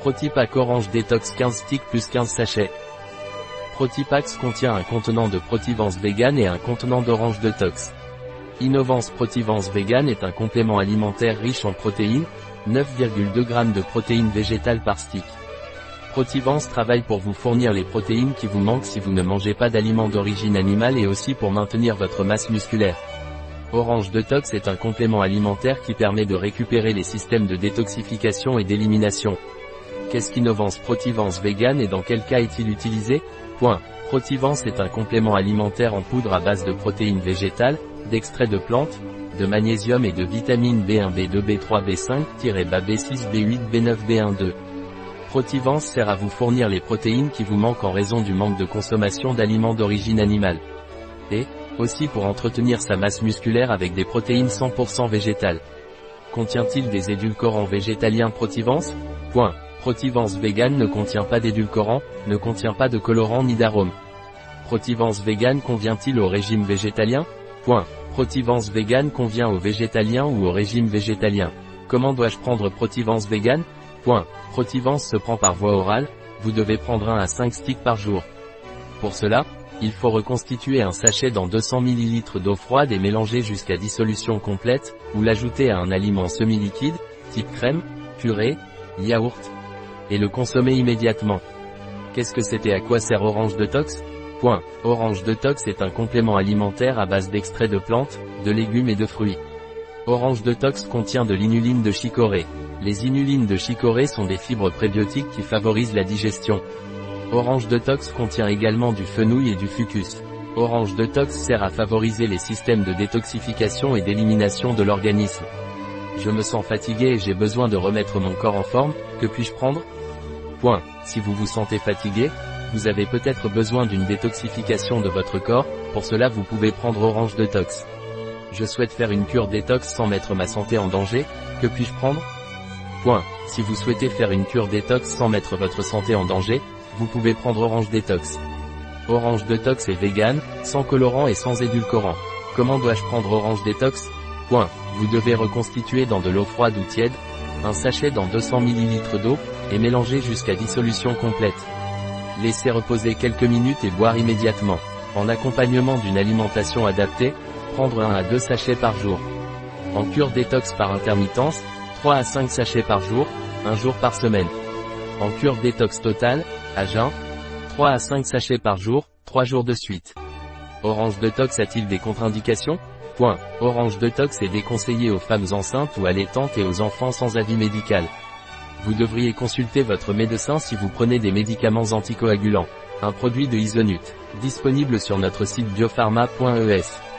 Protipack Orange Detox 15 sticks plus 15 sachets. Protipax contient un contenant de Protivance Vegan et un contenant d'Orange Detox. Innovance Protivance Vegan est un complément alimentaire riche en protéines, 9,2 g de protéines végétales par stick. Protivance travaille pour vous fournir les protéines qui vous manquent si vous ne mangez pas d'aliments d'origine animale et aussi pour maintenir votre masse musculaire. Orange Detox est un complément alimentaire qui permet de récupérer les systèmes de détoxification et d'élimination. Qu'est-ce qu'Innovance Protivance Vegan et dans quel cas est-il utilisé? Point. Protivance est un complément alimentaire en poudre à base de protéines végétales, d'extraits de plantes, de magnésium et de vitamines B1, B2, B3, B5, B6, B8, B9, B1, 2. Protivance sert à vous fournir les protéines qui vous manquent en raison du manque de consommation d'aliments d'origine animale. Et, aussi pour entretenir sa masse musculaire avec des protéines 100% végétales. Contient-il des édulcorants végétaliens Protivance? Point. Protivance vegan ne contient pas d'édulcorants, ne contient pas de colorants ni d'arômes. Protivance vegan convient-il au régime végétalien? Point. Protivance vegan convient aux végétaliens ou au régime végétalien. Comment dois-je prendre Protivance vegan? Point. Protivance se prend par voie orale, vous devez prendre 1 à 5 sticks par jour. Pour cela, il faut reconstituer un sachet dans 200 ml d'eau froide et mélanger jusqu'à dissolution complète, ou l'ajouter à un aliment semi-liquide, type crème, purée, yaourt, et le consommer immédiatement. Qu'est-ce que c'était à quoi sert Orange Detox Point. Orange Detox est un complément alimentaire à base d'extraits de plantes, de légumes et de fruits. Orange Detox contient de l'inuline de chicorée. Les inulines de chicorée sont des fibres prébiotiques qui favorisent la digestion. Orange Detox contient également du fenouil et du fucus. Orange Detox sert à favoriser les systèmes de détoxification et d'élimination de l'organisme. Je me sens fatigué et j'ai besoin de remettre mon corps en forme, que puis-je prendre? Point. Si vous vous sentez fatigué, vous avez peut-être besoin d'une détoxification de votre corps, pour cela vous pouvez prendre Orange Detox. Je souhaite faire une cure détox sans mettre ma santé en danger, que puis-je prendre? Point. Si vous souhaitez faire une cure détox sans mettre votre santé en danger, vous pouvez prendre Orange Détox. Orange Détox est vegan, sans colorant et sans édulcorant. Comment dois-je prendre Orange Détox Point. Vous devez reconstituer dans de l'eau froide ou tiède, un sachet dans 200 ml d'eau, et mélanger jusqu'à dissolution complète. Laissez reposer quelques minutes et boire immédiatement. En accompagnement d'une alimentation adaptée, prendre 1 à 2 sachets par jour. En cure détox par intermittence, 3 à 5 sachets par jour, un jour par semaine. En cure détox totale, à jeun, 3 à 5 sachets par jour, 3 jours de suite. Orange Detox a-t-il des contre-indications? Point. Orange Detox est déconseillé aux femmes enceintes ou allaitantes et aux enfants sans avis médical. Vous devriez consulter votre médecin si vous prenez des médicaments anticoagulants. Un produit de Isonut. Disponible sur notre site biopharma.es.